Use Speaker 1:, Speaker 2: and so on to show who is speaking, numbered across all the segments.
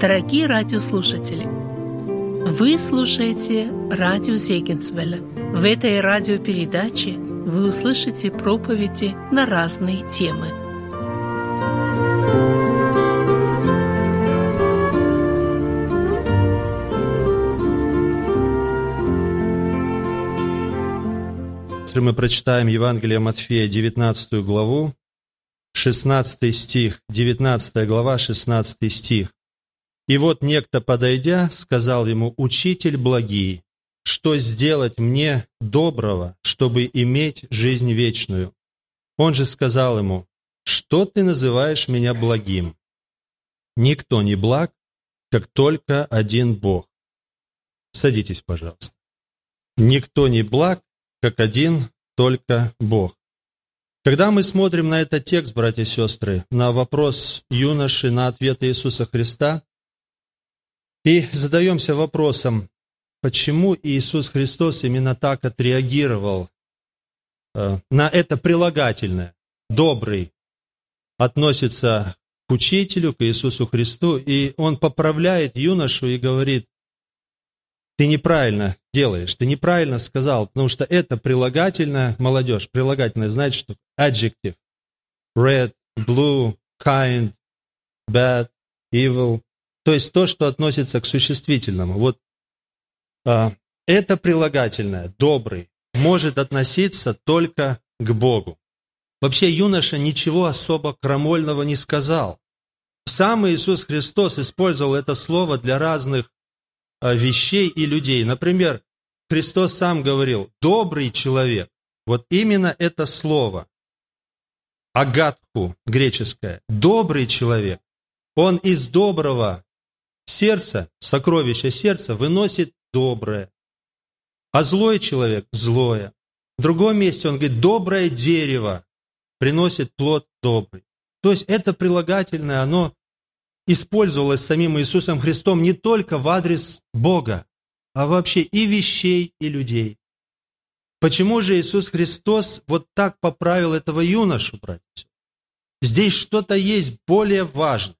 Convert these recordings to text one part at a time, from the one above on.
Speaker 1: Дорогие радиослушатели, вы слушаете радио Зегенсвелля. В этой радиопередаче вы услышите проповеди на разные темы.
Speaker 2: Мы прочитаем Евангелие Матфея, 19 главу, 16 стих, 19 глава, 16 стих. «И вот некто, подойдя, сказал ему, «Учитель благий, что сделать мне доброго, чтобы иметь жизнь вечную?» Он же сказал ему, «Что ты называешь меня благим? Никто не благ, как только один Бог». Садитесь, пожалуйста. «Никто не благ, как один только Бог». Когда мы смотрим на этот текст, братья и сестры, на вопрос юноши, на ответ Иисуса Христа, и задаемся вопросом, почему Иисус Христос именно так отреагировал э, на это прилагательное, добрый, относится к учителю, к Иисусу Христу, и он поправляет юношу и говорит, ты неправильно делаешь, ты неправильно сказал, потому что это прилагательное, молодежь, прилагательное, знаете, что adjective, red, blue, kind, bad, evil, то есть то, что относится к существительному. Вот а, это прилагательное, добрый, может относиться только к Богу. Вообще юноша ничего особо крамольного не сказал. Сам Иисус Христос использовал это слово для разных а, вещей и людей. Например, Христос сам говорил «добрый человек». Вот именно это слово, агатку греческое, добрый человек, он из доброго сердца, сокровища сердца выносит доброе, а злой человек – злое. В другом месте он говорит, доброе дерево приносит плод добрый. То есть это прилагательное, оно использовалось самим Иисусом Христом не только в адрес Бога, а вообще и вещей, и людей. Почему же Иисус Христос вот так поправил этого юношу, братья? Здесь что-то есть более важное.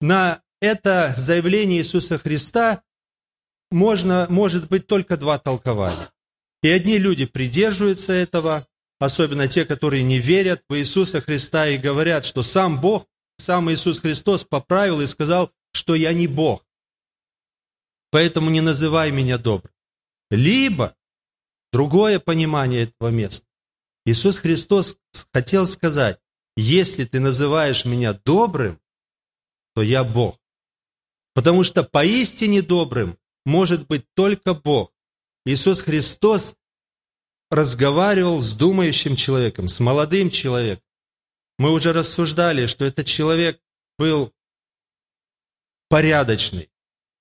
Speaker 2: На это заявление Иисуса Христа можно, может быть только два толкования. И одни люди придерживаются этого, особенно те, которые не верят в Иисуса Христа и говорят, что сам Бог сам Иисус Христос поправил и сказал, что я не Бог. Поэтому не называй меня добрым. Либо другое понимание этого места. Иисус Христос хотел сказать, если ты называешь меня добрым, то я Бог. Потому что поистине добрым может быть только Бог. Иисус Христос разговаривал с думающим человеком, с молодым человеком. Мы уже рассуждали, что этот человек был порядочный.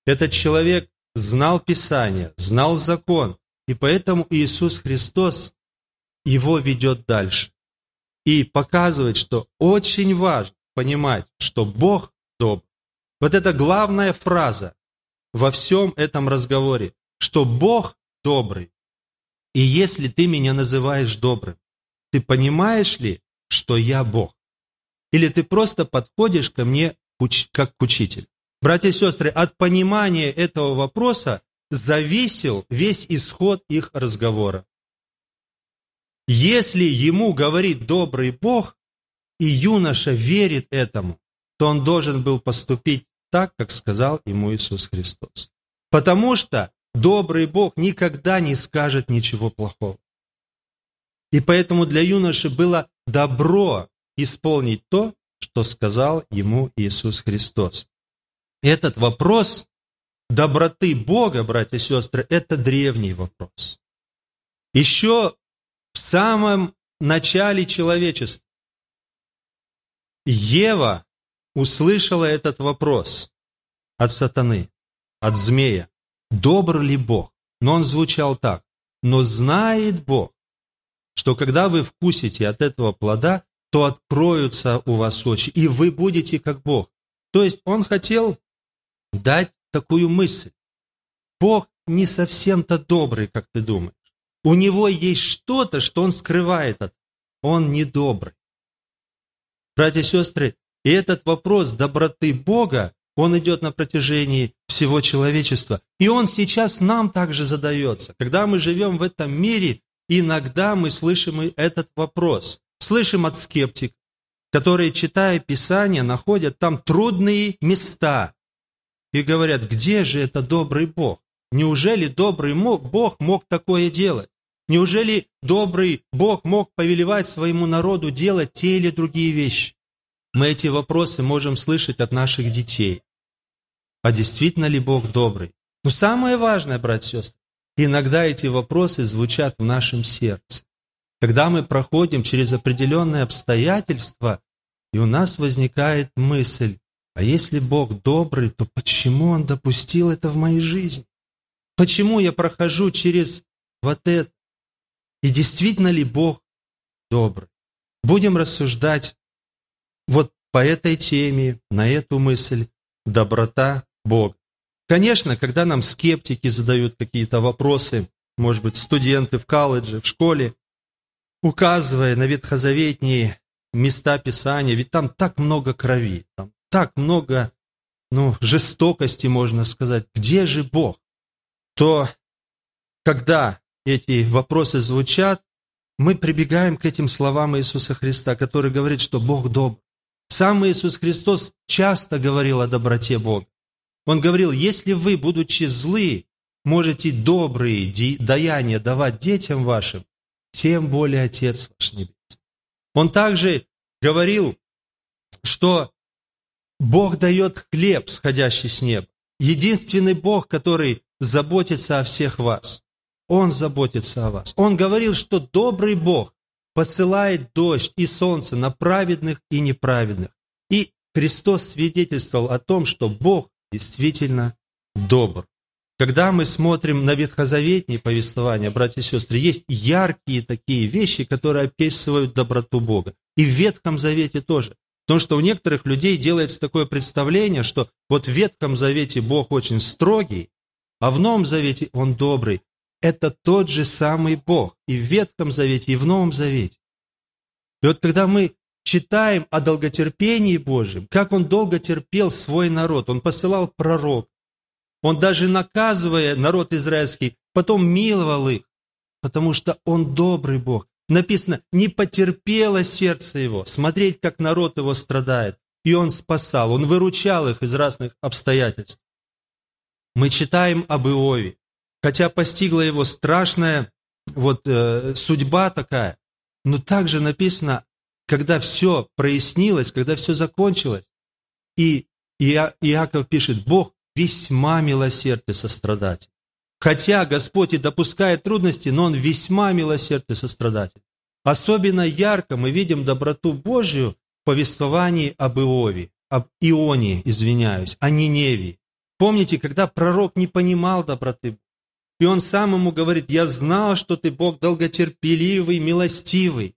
Speaker 2: Этот человек знал Писание, знал закон, и поэтому Иисус Христос его ведет дальше. И показывает, что очень важно понимать, что Бог добр. Вот это главная фраза во всем этом разговоре, что Бог добрый. И если ты меня называешь добрым, ты понимаешь ли, что я Бог? Или ты просто подходишь ко мне как к учителю? Братья и сестры, от понимания этого вопроса зависел весь исход их разговора. Если ему говорит добрый Бог, и юноша верит этому, то он должен был поступить так, как сказал ему Иисус Христос. Потому что добрый Бог никогда не скажет ничего плохого. И поэтому для юноши было добро исполнить то, что сказал ему Иисус Христос. Этот вопрос доброты Бога, братья и сестры, это древний вопрос. Еще в самом начале человечества Ева услышала этот вопрос от сатаны, от змея. Добр ли Бог? Но он звучал так. Но знает Бог, что когда вы вкусите от этого плода, то откроются у вас очи, и вы будете как Бог. То есть он хотел дать такую мысль. Бог не совсем-то добрый, как ты думаешь. У него есть что-то, что он скрывает от. Он не добрый. Братья и сестры, и этот вопрос доброты Бога Он идет на протяжении всего человечества. И Он сейчас нам также задается. Когда мы живем в этом мире, иногда мы слышим и этот вопрос. Слышим от скептиков, которые, читая Писание, находят там трудные места и говорят, где же это добрый Бог? Неужели добрый Бог мог такое делать? Неужели добрый Бог мог повелевать своему народу делать те или другие вещи? Мы эти вопросы можем слышать от наших детей. А действительно ли Бог добрый? Но самое важное, братья и сестры, иногда эти вопросы звучат в нашем сердце. Когда мы проходим через определенные обстоятельства, и у нас возникает мысль, а если Бог добрый, то почему Он допустил это в моей жизни? Почему я прохожу через вот это? И действительно ли Бог добрый? Будем рассуждать вот по этой теме, на эту мысль, доброта Бога. Конечно, когда нам скептики задают какие-то вопросы, может быть, студенты в колледже, в школе, указывая на ветхозаветные места Писания, ведь там так много крови, там так много ну, жестокости, можно сказать. Где же Бог? То, когда эти вопросы звучат, мы прибегаем к этим словам Иисуса Христа, который говорит, что Бог добр. Сам Иисус Христос часто говорил о доброте Бога. Он говорил, если вы, будучи злы, можете добрые даяния давать детям вашим, тем более Отец ваш Небесный. Он также говорил, что Бог дает хлеб, сходящий с неба. Единственный Бог, который заботится о всех вас. Он заботится о вас. Он говорил, что добрый Бог посылает дождь и солнце на праведных и неправедных. И Христос свидетельствовал о том, что Бог действительно добр. Когда мы смотрим на ветхозаветные повествования, братья и сестры, есть яркие такие вещи, которые описывают доброту Бога. И в Ветхом Завете тоже. Потому что у некоторых людей делается такое представление, что вот в Ветхом Завете Бог очень строгий, а в Новом Завете Он добрый. Это тот же самый Бог и в Ветхом Завете, и в Новом Завете. И вот когда мы читаем о долготерпении Божьем, как Он долго терпел свой народ, Он посылал пророк, Он даже наказывая народ израильский, потом миловал их, потому что Он добрый Бог написано, не потерпело сердце его смотреть, как народ его страдает. И он спасал, он выручал их из разных обстоятельств. Мы читаем об Иове, хотя постигла его страшная вот, э, судьба такая, но также написано, когда все прояснилось, когда все закончилось, и Иа, Иаков пишет, Бог весьма милосердный и сострадатель. Хотя Господь и допускает трудности, но Он весьма милосердный и сострадатель. Особенно ярко мы видим доброту Божию в повествовании об Иове, об Ионе, извиняюсь, о Ниневии. Помните, когда пророк не понимал доброты и он сам ему говорит, я знал, что ты Бог долготерпеливый, милостивый.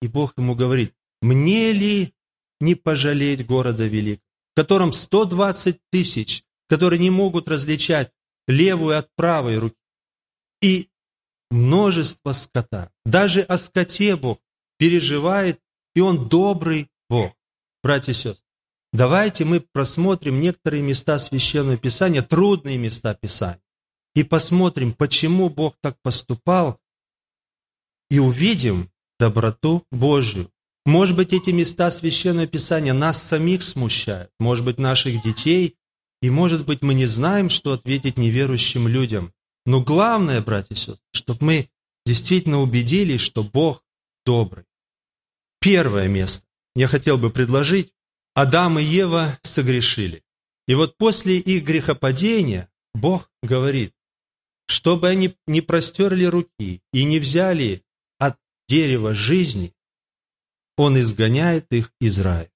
Speaker 2: И Бог ему говорит, мне ли не пожалеть города великого, в котором 120 тысяч, которые не могут различать левую от правой руки. И множество скота. Даже о скоте Бог переживает, и Он добрый Бог. Братья и сестры, давайте мы просмотрим некоторые места Священного Писания, трудные места Писания, и посмотрим, почему Бог так поступал, и увидим доброту Божию. Может быть, эти места Священного Писания нас самих смущают, может быть, наших детей, и, может быть, мы не знаем, что ответить неверующим людям. Но главное, братья и сестры, чтобы мы действительно убедились, что Бог добрый. Первое место я хотел бы предложить. Адам и Ева согрешили. И вот после их грехопадения Бог говорит, чтобы они не простерли руки и не взяли от дерева жизни, Он изгоняет их из рая.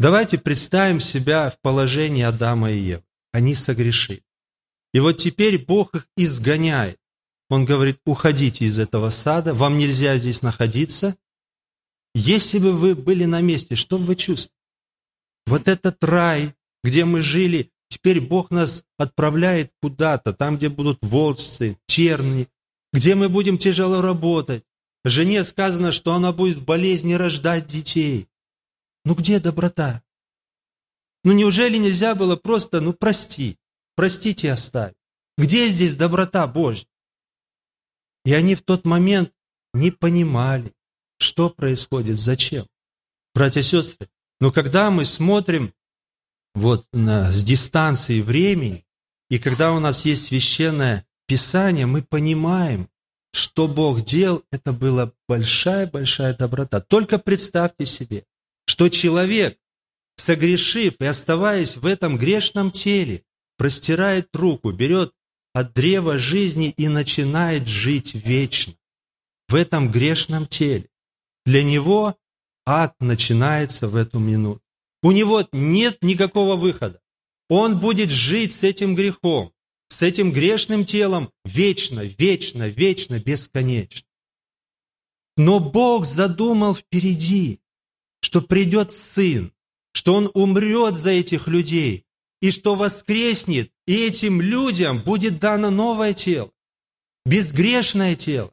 Speaker 2: Давайте представим себя в положении Адама и Евы. Они согрешили. И вот теперь Бог их изгоняет. Он говорит, уходите из этого сада, вам нельзя здесь находиться. Если бы вы были на месте, что бы вы чувствовали? Вот этот рай, где мы жили, теперь Бог нас отправляет куда-то, там, где будут волчцы, черни, где мы будем тяжело работать. Жене сказано, что она будет в болезни рождать детей. Ну где доброта? Ну неужели нельзя было просто, ну прости, простить и оставить? Где здесь доброта Божья? И они в тот момент не понимали, что происходит, зачем. Братья и сестры, но когда мы смотрим вот с дистанции времени, и когда у нас есть священное Писание, мы понимаем, что Бог делал, это была большая-большая доброта. Только представьте себе, что человек, согрешив и оставаясь в этом грешном теле, простирает руку, берет от древа жизни и начинает жить вечно в этом грешном теле. Для него ад начинается в эту минуту. У него нет никакого выхода. Он будет жить с этим грехом, с этим грешным телом вечно, вечно, вечно, бесконечно. Но Бог задумал впереди, что придет Сын, что Он умрет за этих людей, и что воскреснет, и этим людям будет дано новое тело, безгрешное тело.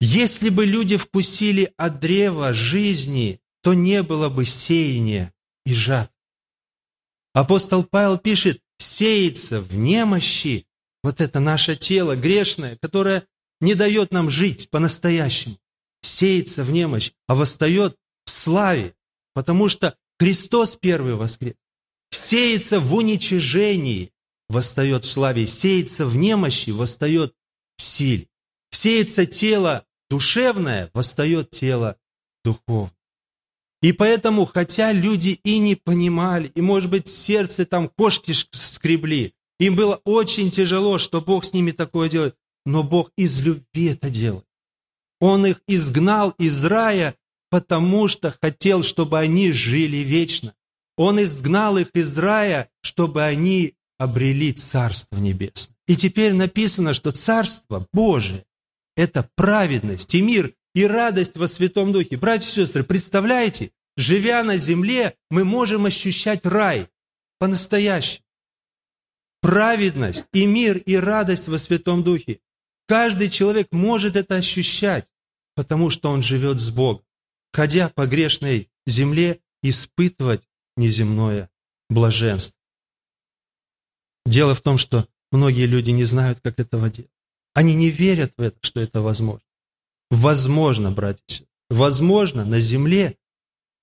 Speaker 2: Если бы люди вкусили от древа жизни, то не было бы сеяния и жатвы. Апостол Павел пишет, сеется в немощи вот это наше тело грешное, которое не дает нам жить по-настоящему. Сеется в немощь, а восстает в славе, потому что Христос первый воскрес. Сеется в уничижении, восстает в славе. Сеется в немощи, восстает в силе. Сеется тело душевное, восстает тело духовное. И поэтому, хотя люди и не понимали, и, может быть, сердце там кошки скребли, им было очень тяжело, что Бог с ними такое делает, но Бог из любви это делает. Он их изгнал из рая, потому что хотел, чтобы они жили вечно. Он изгнал их из рая, чтобы они обрели Царство Небесное. И теперь написано, что Царство Божие – это праведность и мир и радость во Святом Духе. Братья и сестры, представляете, живя на земле, мы можем ощущать рай по-настоящему. Праведность и мир и радость во Святом Духе. Каждый человек может это ощущать, потому что он живет с Богом, ходя по грешной земле, испытывать неземное блаженство. Дело в том, что многие люди не знают, как этого делать. Они не верят в это, что это возможно. Возможно, братья, возможно на земле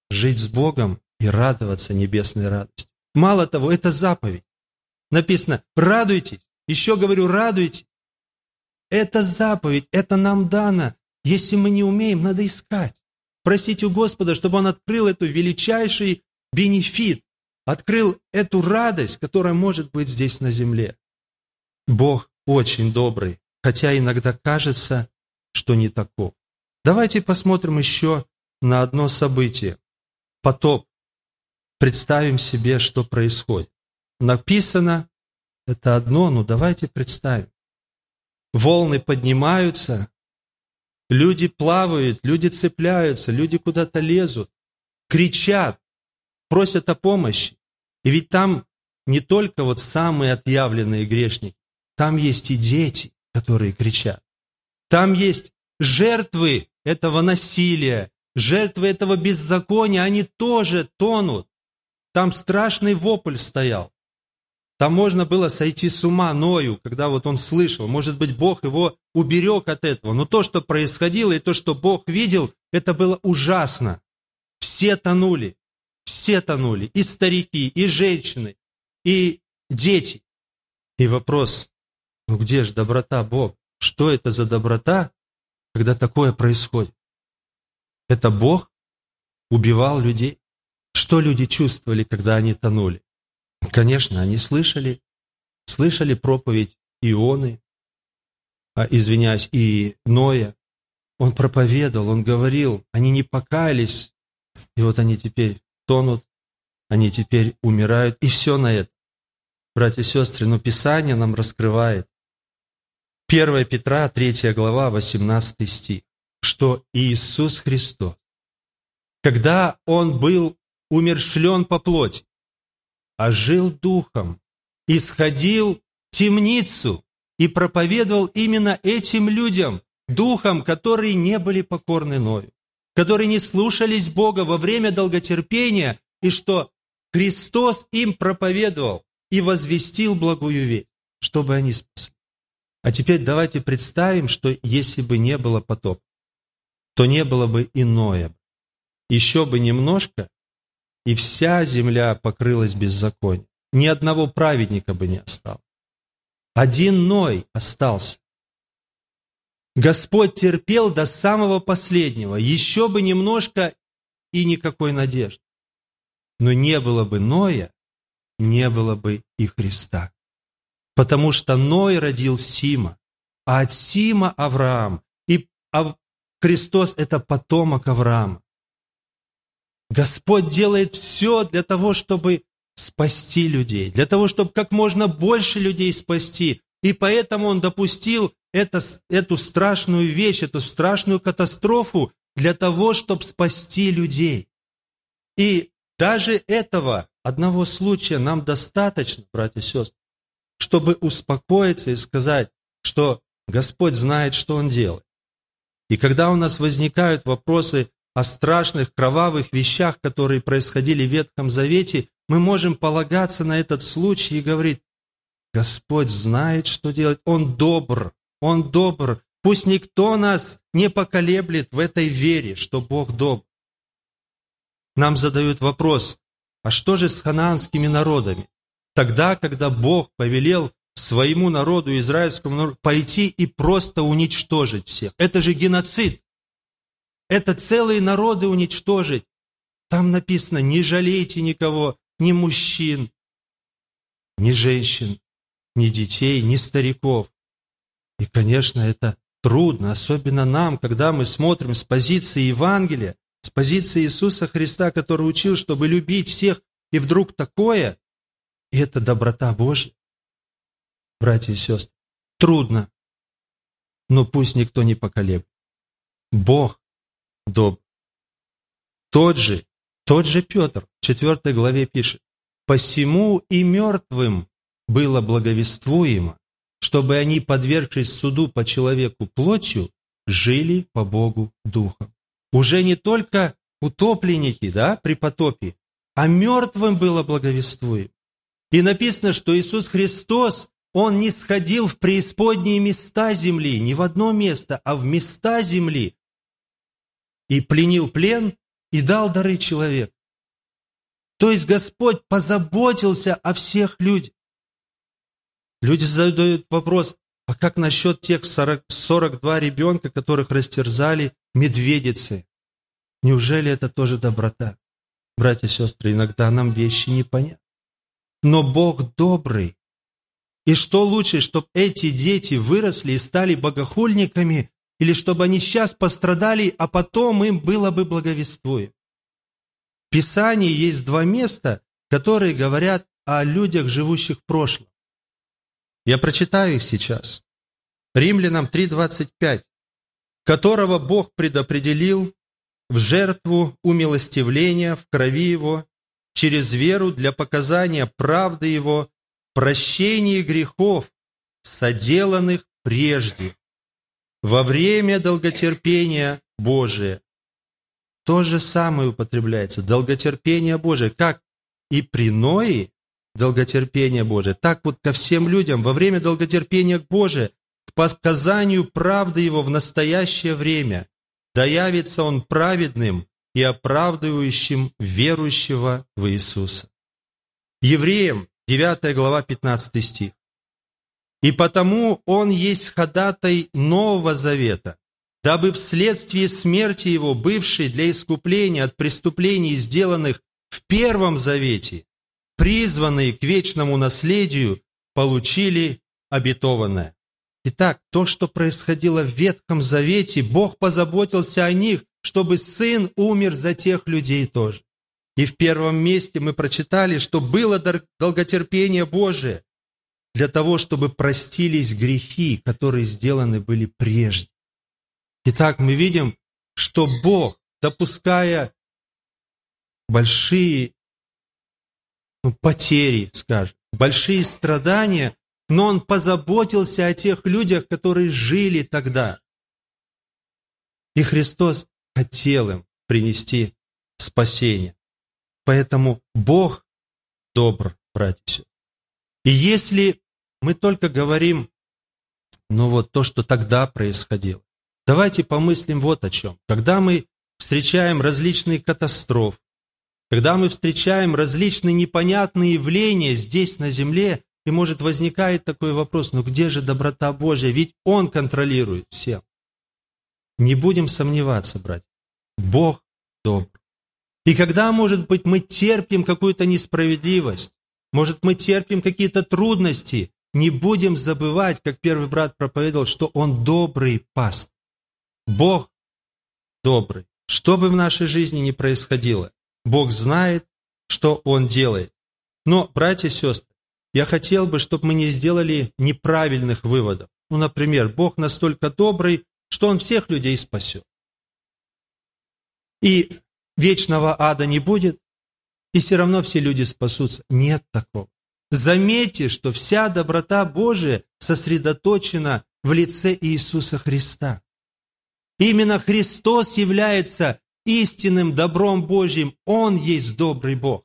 Speaker 2: жить с Богом и радоваться небесной радостью. Мало того, это заповедь. Написано, радуйтесь. Еще говорю, радуйтесь. Это заповедь, это нам дано. Если мы не умеем, надо искать. Просить у Господа, чтобы Он открыл эту величайший бенефит, открыл эту радость, которая может быть здесь на земле. Бог очень добрый, хотя иногда кажется, что не таков. Давайте посмотрим еще на одно событие. Потоп. Представим себе, что происходит. Написано, это одно, но давайте представим. Волны поднимаются, люди плавают, люди цепляются, люди куда-то лезут, кричат, просят о помощи. И ведь там не только вот самые отъявленные грешники, там есть и дети, которые кричат. Там есть жертвы этого насилия, жертвы этого беззакония, они тоже тонут. Там страшный вопль стоял. Там можно было сойти с ума Ною, когда вот он слышал. Может быть, Бог его уберег от этого. Но то, что происходило, и то, что Бог видел, это было ужасно. Все тонули. Все тонули. И старики, и женщины, и дети. И вопрос, ну где же доброта Бог? Что это за доброта, когда такое происходит? Это Бог убивал людей? Что люди чувствовали, когда они тонули? Конечно, они слышали, слышали проповедь Ионы, а, извиняюсь, и Ноя. Он проповедовал, он говорил, они не покаялись, и вот они теперь тонут, они теперь умирают, и все на это. Братья и сестры, но Писание нам раскрывает, 1 Петра, 3 глава, 18 стих, что Иисус Христос, когда Он был умершлен по плоти, а жил духом, исходил в темницу и проповедовал именно этим людям, духам, которые не были покорны Ною, которые не слушались Бога во время долготерпения, и что Христос им проповедовал и возвестил благую весть, чтобы они спасли. А теперь давайте представим, что если бы не было потопа, то не было бы иное. Еще бы немножко, и вся земля покрылась беззаконием. Ни одного праведника бы не осталось. Один Ной остался. Господь терпел до самого последнего. Еще бы немножко и никакой надежды. Но не было бы Ноя, не было бы и Христа. Потому что Ной родил Сима, а от Сима Авраам. И Христос – это потомок Авраама. Господь делает все для того, чтобы спасти людей, для того, чтобы как можно больше людей спасти. И поэтому Он допустил это, эту страшную вещь, эту страшную катастрофу для того, чтобы спасти людей. И даже этого одного случая нам достаточно, братья и сестры, чтобы успокоиться и сказать, что Господь знает, что Он делает. И когда у нас возникают вопросы о страшных кровавых вещах, которые происходили в Ветхом Завете, мы можем полагаться на этот случай и говорить, Господь знает, что делать, Он добр, Он добр, пусть никто нас не поколеблет в этой вере, что Бог добр. Нам задают вопрос, а что же с ханаанскими народами? Тогда, когда Бог повелел своему народу, израильскому народу, пойти и просто уничтожить всех. Это же геноцид. Это целые народы уничтожить. Там написано, не жалейте никого, ни мужчин, ни женщин, ни детей, ни стариков. И, конечно, это трудно, особенно нам, когда мы смотрим с позиции Евангелия, с позиции Иисуса Христа, который учил, чтобы любить всех, и вдруг такое, и это доброта Божья. Братья и сестры, трудно, но пусть никто не поколеблет. Бог добр. Тот же, тот же Петр в 4 главе пишет, «Посему и мертвым было благовествуемо, чтобы они, подвергшись суду по человеку плотью, жили по Богу духом». Уже не только утопленники, да, при потопе, а мертвым было благовествуемо. И написано, что Иисус Христос, Он не сходил в преисподние места земли, не в одно место, а в места земли, и пленил плен, и дал дары человеку. То есть Господь позаботился о всех людях. Люди задают вопрос, а как насчет тех 40, 42 ребенка, которых растерзали медведицы? Неужели это тоже доброта? Братья и сестры, иногда нам вещи непонятны. Но Бог добрый. И что лучше, чтобы эти дети выросли и стали богохульниками, или чтобы они сейчас пострадали, а потом им было бы благовествуем. В Писании есть два места, которые говорят о людях, живущих в прошлом. Я прочитаю их сейчас. Римлянам 3.25, которого Бог предопределил в жертву умилостивления в крови Его, через веру для показания правды Его, прощения грехов, соделанных прежде, во время долготерпения Божия. То же самое употребляется, долготерпение Божие, как и при Ное долготерпение Божие, так вот ко всем людям во время долготерпения Божия, к показанию правды Его в настоящее время, да явится Он праведным и оправдывающим верующего в Иисуса. Евреям 9 глава 15 стих. И потому он есть ходатай Нового Завета, дабы вследствие смерти его, бывшей для искупления от преступлений, сделанных в Первом Завете, призванные к вечному наследию, получили обетованное. Итак, то, что происходило в Ветхом Завете, Бог позаботился о них, чтобы Сын умер за тех людей тоже. И в первом месте мы прочитали, что было долготерпение Божие, для того, чтобы простились грехи, которые сделаны были прежде. Итак, мы видим, что Бог, допуская большие ну, потери, скажем, большие страдания, но Он позаботился о тех людях, которые жили тогда. И Христос хотел им принести спасение. Поэтому Бог добр, братья. И если мы только говорим, ну вот то, что тогда происходило, давайте помыслим вот о чем. Когда мы встречаем различные катастрофы, когда мы встречаем различные непонятные явления здесь, на земле, и может возникает такой вопрос, ну где же доброта Божья? Ведь Он контролирует всем. Не будем сомневаться, братья. Бог добр. И когда, может быть, мы терпим какую-то несправедливость, может, мы терпим какие-то трудности, не будем забывать, как первый брат проповедовал, что Он добрый паст. Бог добрый. Что бы в нашей жизни ни происходило, Бог знает, что Он делает. Но, братья и сестры, я хотел бы, чтобы мы не сделали неправильных выводов. Ну, например, Бог настолько добрый, что Он всех людей спасет. И вечного ада не будет, и все равно все люди спасутся. Нет такого. Заметьте, что вся доброта Божия сосредоточена в лице Иисуса Христа. Именно Христос является истинным добром Божьим. Он есть добрый Бог.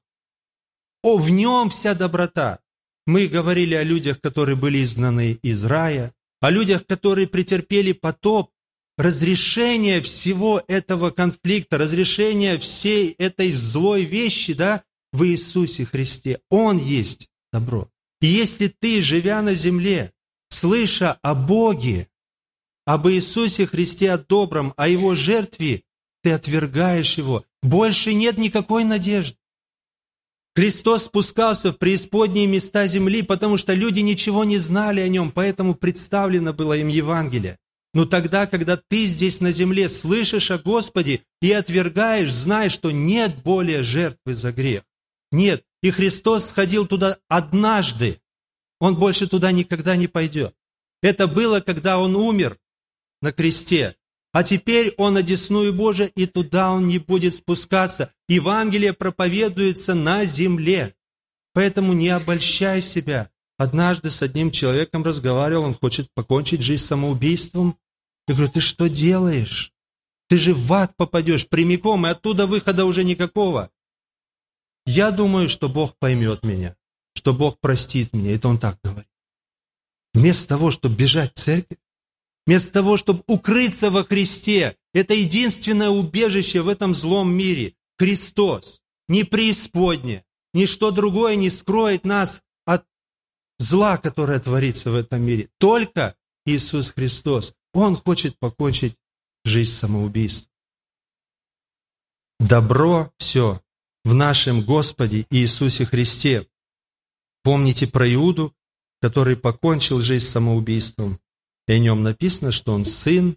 Speaker 2: О, в нем вся доброта. Мы говорили о людях, которые были изгнаны из рая, о людях, которые претерпели потоп, разрешение всего этого конфликта, разрешение всей этой злой вещи, да, в Иисусе Христе. Он есть добро. И если ты, живя на земле, слыша о Боге, об Иисусе Христе, о добром, о Его жертве, ты отвергаешь Его, больше нет никакой надежды. Христос спускался в преисподние места земли, потому что люди ничего не знали о Нем, поэтому представлено было им Евангелие. Но тогда, когда ты здесь на земле слышишь о Господе и отвергаешь, знай, что нет более жертвы за грех. Нет. И Христос сходил туда однажды. Он больше туда никогда не пойдет. Это было, когда Он умер на кресте. А теперь Он одесную Божия, и туда Он не будет спускаться. Евангелие проповедуется на земле. Поэтому не обольщай себя. Однажды с одним человеком разговаривал, он хочет покончить жизнь самоубийством. Я говорю, ты что делаешь? Ты же в ад попадешь прямиком, и оттуда выхода уже никакого. Я думаю, что Бог поймет меня, что Бог простит меня. Это он так говорит. Вместо того, чтобы бежать в церковь, вместо того, чтобы укрыться во Христе, это единственное убежище в этом злом мире. Христос. Ни преисподня, ничто другое не скроет нас зла, которое творится в этом мире. Только Иисус Христос. Он хочет покончить жизнь самоубийством. Добро все в нашем Господе Иисусе Христе. Помните про Иуду, который покончил жизнь самоубийством, и о нем написано, что он сын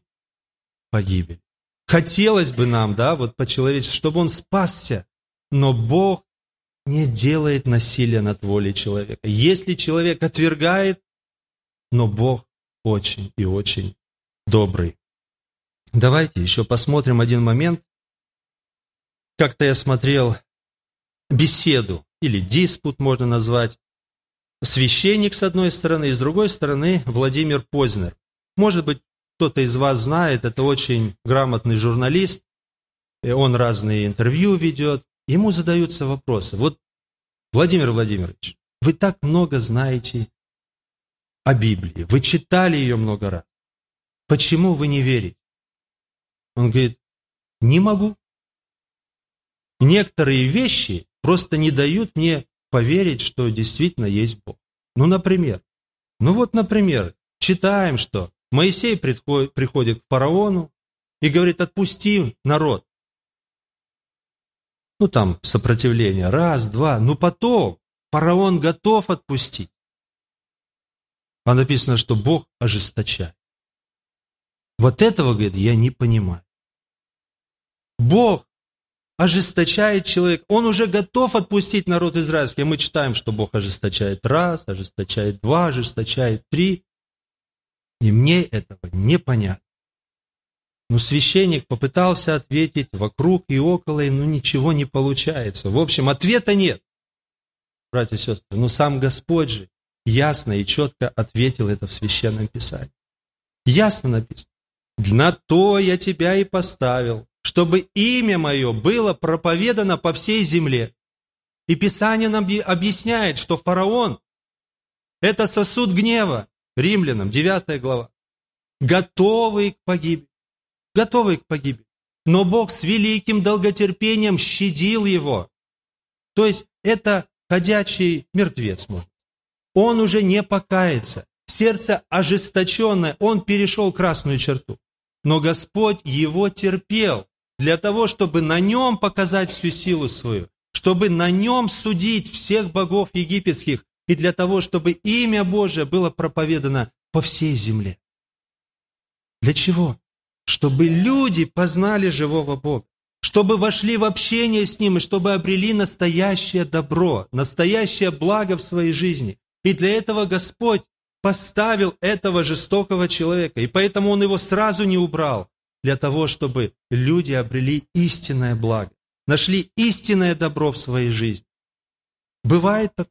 Speaker 2: погибель. Хотелось бы нам, да, вот по-человечески, чтобы он спасся, но Бог не делает насилия над волей человека. Если человек отвергает, но Бог очень и очень добрый. Давайте еще посмотрим один момент. Как-то я смотрел беседу или диспут можно назвать. Священник с одной стороны, и с другой стороны Владимир Познер. Может быть, кто-то из вас знает, это очень грамотный журналист, он разные интервью ведет, ему задаются вопросы. Вот, Владимир Владимирович, вы так много знаете о Библии, вы читали ее много раз. Почему вы не верите? Он говорит, не могу. Некоторые вещи просто не дают мне поверить, что действительно есть Бог. Ну, например, ну вот, например, читаем, что Моисей приходит к фараону и говорит, отпусти народ. Ну, там сопротивление, раз, два, ну потом фараон готов отпустить. А написано, что Бог ожесточает. Вот этого, говорит, я не понимаю. Бог ожесточает человек. Он уже готов отпустить народ израильский. Мы читаем, что Бог ожесточает раз, ожесточает два, ожесточает три. И мне этого непонятно. Но священник попытался ответить вокруг и около, и ну ничего не получается. В общем, ответа нет. Братья и сестры, но сам Господь же ясно и четко ответил это в Священном Писании. Ясно написано. «На то я тебя и поставил, чтобы имя мое было проповедано по всей земле. И Писание нам объясняет, что фараон – это сосуд гнева. Римлянам, 9 глава. Готовый к погибели. Готовый к погибели. Но Бог с великим долготерпением щадил его. То есть это ходячий мертвец. Он уже не покается. Сердце ожесточенное, он перешел красную черту. Но Господь его терпел для того, чтобы на нем показать всю силу свою, чтобы на нем судить всех богов египетских, и для того, чтобы имя Божие было проповедано по всей земле. Для чего? Чтобы люди познали живого Бога, чтобы вошли в общение с Ним и чтобы обрели настоящее добро, настоящее благо в своей жизни. И для этого Господь поставил этого жестокого человека, и поэтому Он его сразу не убрал, для того, чтобы люди обрели истинное благо, нашли истинное добро в своей жизни. Бывает так.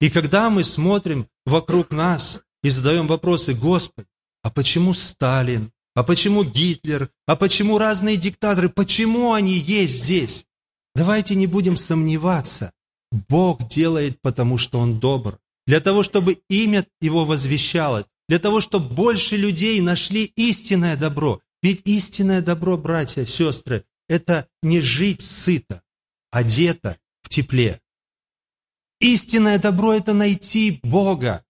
Speaker 2: И когда мы смотрим вокруг нас и задаем вопросы, Господи, а почему Сталин? А почему Гитлер? А почему разные диктаторы? Почему они есть здесь? Давайте не будем сомневаться. Бог делает, потому что Он добр для того, чтобы имя Его возвещалось, для того, чтобы больше людей нашли истинное добро. Ведь истинное добро, братья, сестры, это не жить сыто, одето в тепле. Истинное добро – это найти Бога,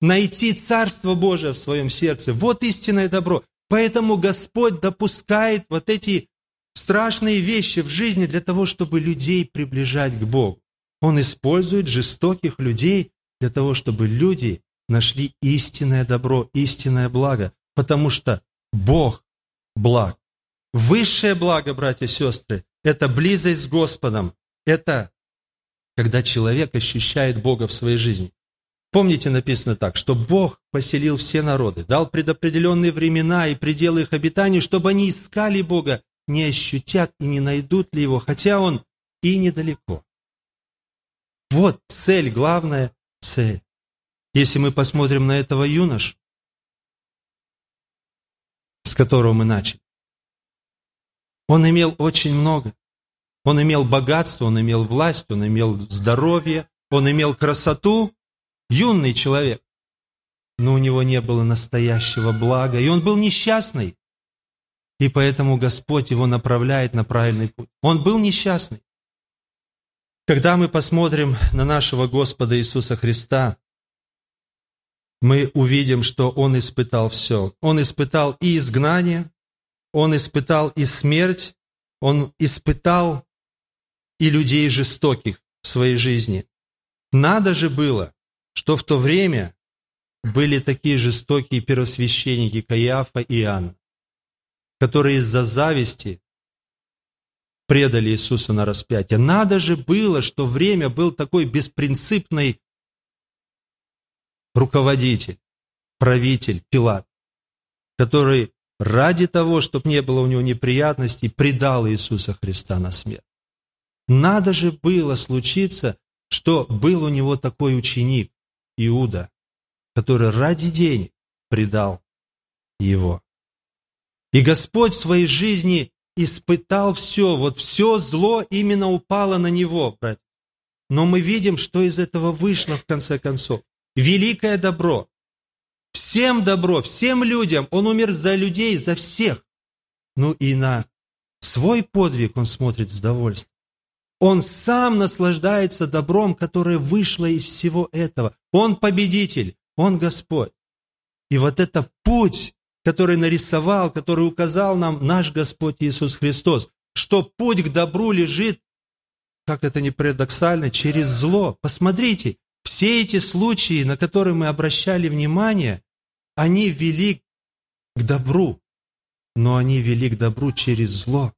Speaker 2: найти Царство Божие в своем сердце. Вот истинное добро. Поэтому Господь допускает вот эти страшные вещи в жизни для того, чтобы людей приближать к Богу. Он использует жестоких людей для того, чтобы люди нашли истинное добро, истинное благо, потому что Бог благ. Высшее благо, братья и сестры, это близость с Господом, это когда человек ощущает Бога в своей жизни. Помните, написано так, что Бог поселил все народы, дал предопределенные времена и пределы их обитания, чтобы они искали Бога, не ощутят и не найдут ли Его, хотя Он и недалеко. Вот цель главная цель. Если мы посмотрим на этого юношу, с которого мы начали, он имел очень много. Он имел богатство, он имел власть, он имел здоровье, он имел красоту, юный человек. Но у него не было настоящего блага, и он был несчастный. И поэтому Господь его направляет на правильный путь. Он был несчастный. Когда мы посмотрим на нашего Господа Иисуса Христа, мы увидим, что Он испытал все. Он испытал и изгнание, Он испытал и смерть, Он испытал и людей жестоких в своей жизни. Надо же было, что в то время были такие жестокие первосвященники Каиафа и Иоанн, которые из-за зависти предали Иисуса на распятие. Надо же было, что время был такой беспринципный руководитель, правитель, Пилат, который ради того, чтобы не было у него неприятностей, предал Иисуса Христа на смерть. Надо же было случиться, что был у него такой ученик, Иуда, который ради денег предал его. И Господь в своей жизни испытал все, вот все зло именно упало на него, братья. Но мы видим, что из этого вышло в конце концов. Великое добро. Всем добро, всем людям. Он умер за людей, за всех. Ну и на свой подвиг он смотрит с довольством. Он сам наслаждается добром, которое вышло из всего этого. Он победитель, он Господь. И вот это путь, который нарисовал, который указал нам наш Господь Иисус Христос, что путь к добру лежит, как это не парадоксально, через зло. Посмотрите, все эти случаи, на которые мы обращали внимание, они вели к добру, но они вели к добру через зло,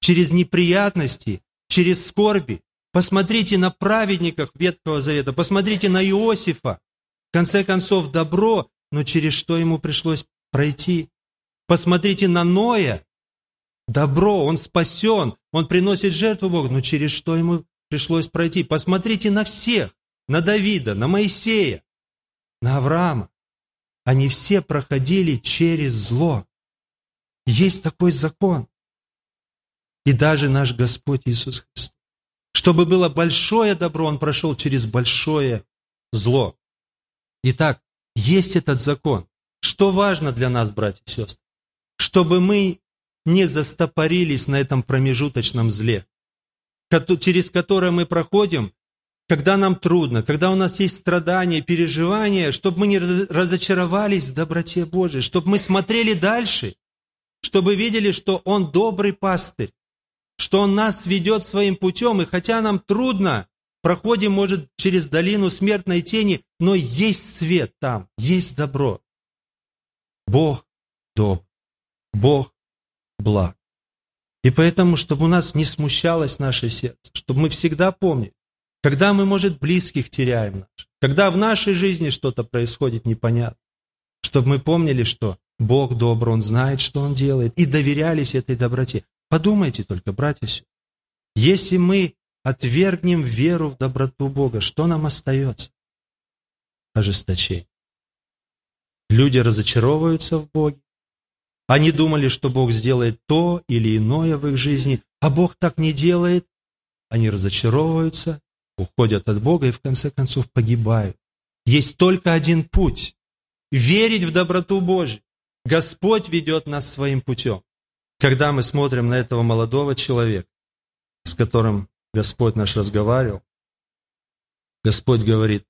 Speaker 2: через неприятности, через скорби. Посмотрите на праведников Ветхого Завета, посмотрите на Иосифа. В конце концов, добро но через что ему пришлось пройти? Посмотрите на Ноя. Добро, он спасен, он приносит жертву Богу, но через что ему пришлось пройти? Посмотрите на всех, на Давида, на Моисея, на Авраама. Они все проходили через зло. Есть такой закон. И даже наш Господь Иисус Христос. Чтобы было большое добро, Он прошел через большое зло. Итак, есть этот закон. Что важно для нас, братья и сестры? Чтобы мы не застопорились на этом промежуточном зле, через которое мы проходим, когда нам трудно, когда у нас есть страдания, переживания, чтобы мы не разочаровались в доброте Божией, чтобы мы смотрели дальше, чтобы видели, что Он добрый пастырь, что Он нас ведет своим путем, и хотя нам трудно, проходим, может, через долину смертной тени, но есть свет там, есть добро. Бог добр, Бог благ. И поэтому, чтобы у нас не смущалось наше сердце, чтобы мы всегда помнили, когда мы, может, близких теряем, наш, когда в нашей жизни что-то происходит непонятно, чтобы мы помнили, что Бог добр, Он знает, что Он делает, и доверялись этой доброте. Подумайте только, братья, если мы отвергнем веру в доброту Бога, что нам остается? Ожесточение. Люди разочаровываются в Боге. Они думали, что Бог сделает то или иное в их жизни, а Бог так не делает. Они разочаровываются, уходят от Бога и в конце концов погибают. Есть только один путь – верить в доброту Божью. Господь ведет нас своим путем. Когда мы смотрим на этого молодого человека, с которым Господь наш разговаривал, Господь говорит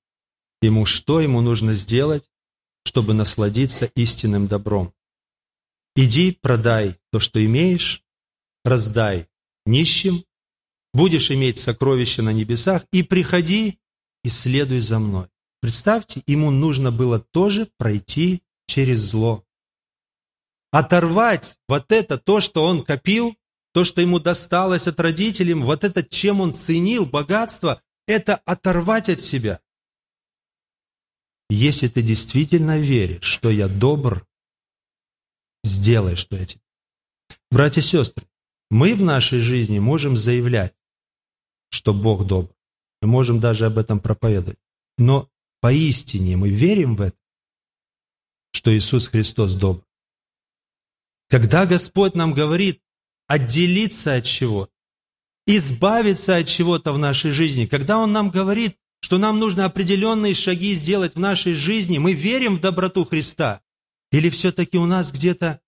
Speaker 2: ему, что ему нужно сделать, чтобы насладиться истинным добром. Иди, продай то, что имеешь, раздай нищим, будешь иметь сокровища на небесах, и приходи и следуй за мной. Представьте, ему нужно было тоже пройти через зло. Оторвать вот это, то, что он копил, то, что ему досталось от родителей, вот это, чем он ценил, богатство, это оторвать от себя. Если ты действительно веришь, что я добр, сделай, что я. Братья и сестры, мы в нашей жизни можем заявлять, что Бог добр. Мы можем даже об этом проповедовать. Но поистине мы верим в это, что Иисус Христос добр. Когда Господь нам говорит отделиться от чего избавиться от чего-то в нашей жизни, когда Он нам говорит, что нам нужно определенные шаги сделать в нашей жизни, мы верим в доброту Христа? Или все-таки у нас где-то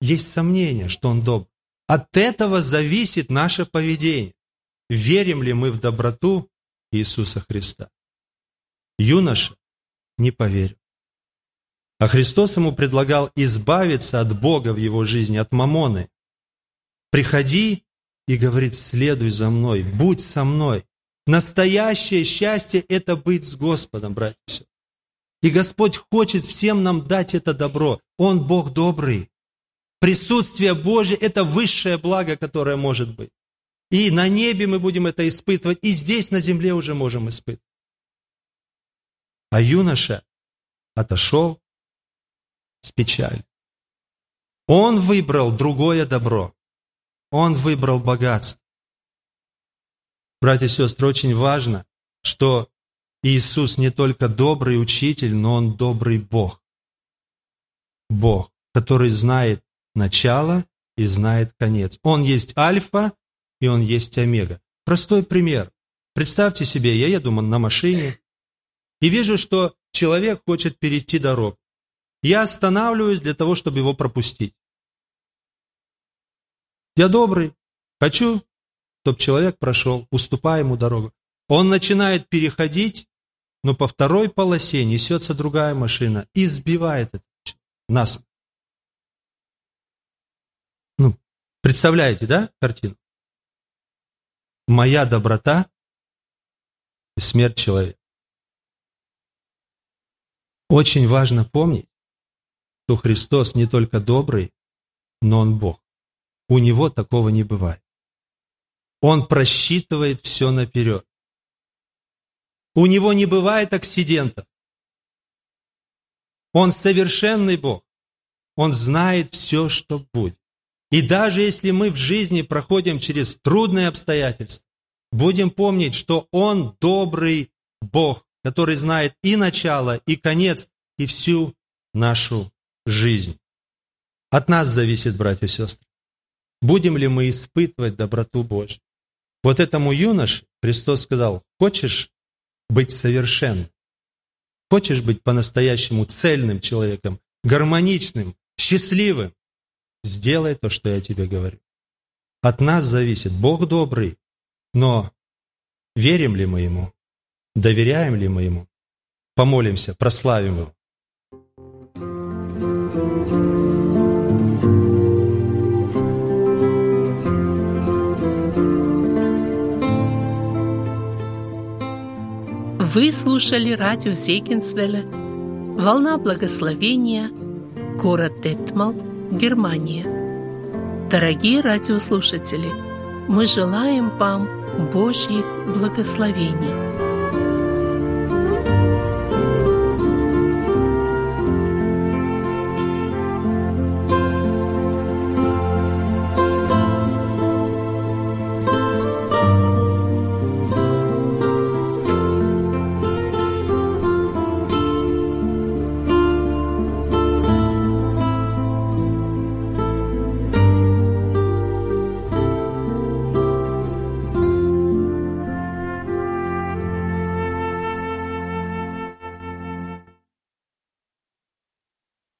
Speaker 2: есть сомнение, что Он добр? От этого зависит наше поведение верим ли мы в доброту Иисуса Христа. Юноша не поверил. А Христос ему предлагал избавиться от Бога в его жизни, от мамоны. Приходи и говорит, следуй за мной, будь со мной. Настоящее счастье – это быть с Господом, братья и Господь хочет всем нам дать это добро. Он Бог добрый. Присутствие Божье – это высшее благо, которое может быть. И на небе мы будем это испытывать, и здесь, на земле, уже можем испытывать. А юноша отошел с печалью. Он выбрал другое добро. Он выбрал богатство. Братья и сестры, очень важно, что Иисус не только добрый учитель, но Он добрый Бог. Бог, который знает начало и знает конец. Он есть альфа и Он есть омега. Простой пример. Представьте себе, я еду на машине и вижу, что человек хочет перейти дорогу. Я останавливаюсь для того, чтобы его пропустить. Я добрый, хочу, чтобы человек прошел, уступая ему дорогу. Он начинает переходить, но по второй полосе несется другая машина и сбивает нас. Ну, представляете, да, картину? моя доброта и смерть человека. Очень важно помнить, что Христос не только добрый, но Он Бог. У Него такого не бывает. Он просчитывает все наперед. У Него не бывает акцидентов. Он совершенный Бог. Он знает все, что будет. И даже если мы в жизни проходим через трудные обстоятельства, будем помнить, что Он добрый Бог, который знает и начало, и конец, и всю нашу жизнь. От нас зависит, братья и сестры, будем ли мы испытывать доброту Божью. Вот этому юноше Христос сказал, хочешь быть совершен, хочешь быть по-настоящему цельным человеком, гармоничным, счастливым, сделай то, что я тебе говорю. От нас зависит. Бог добрый, но верим ли мы Ему? Доверяем ли мы Ему? Помолимся, прославим Его.
Speaker 1: Вы слушали радио Зейгенсвелля «Волна благословения», город Детмал, Германия. Дорогие радиослушатели, мы желаем вам Божьих благословений –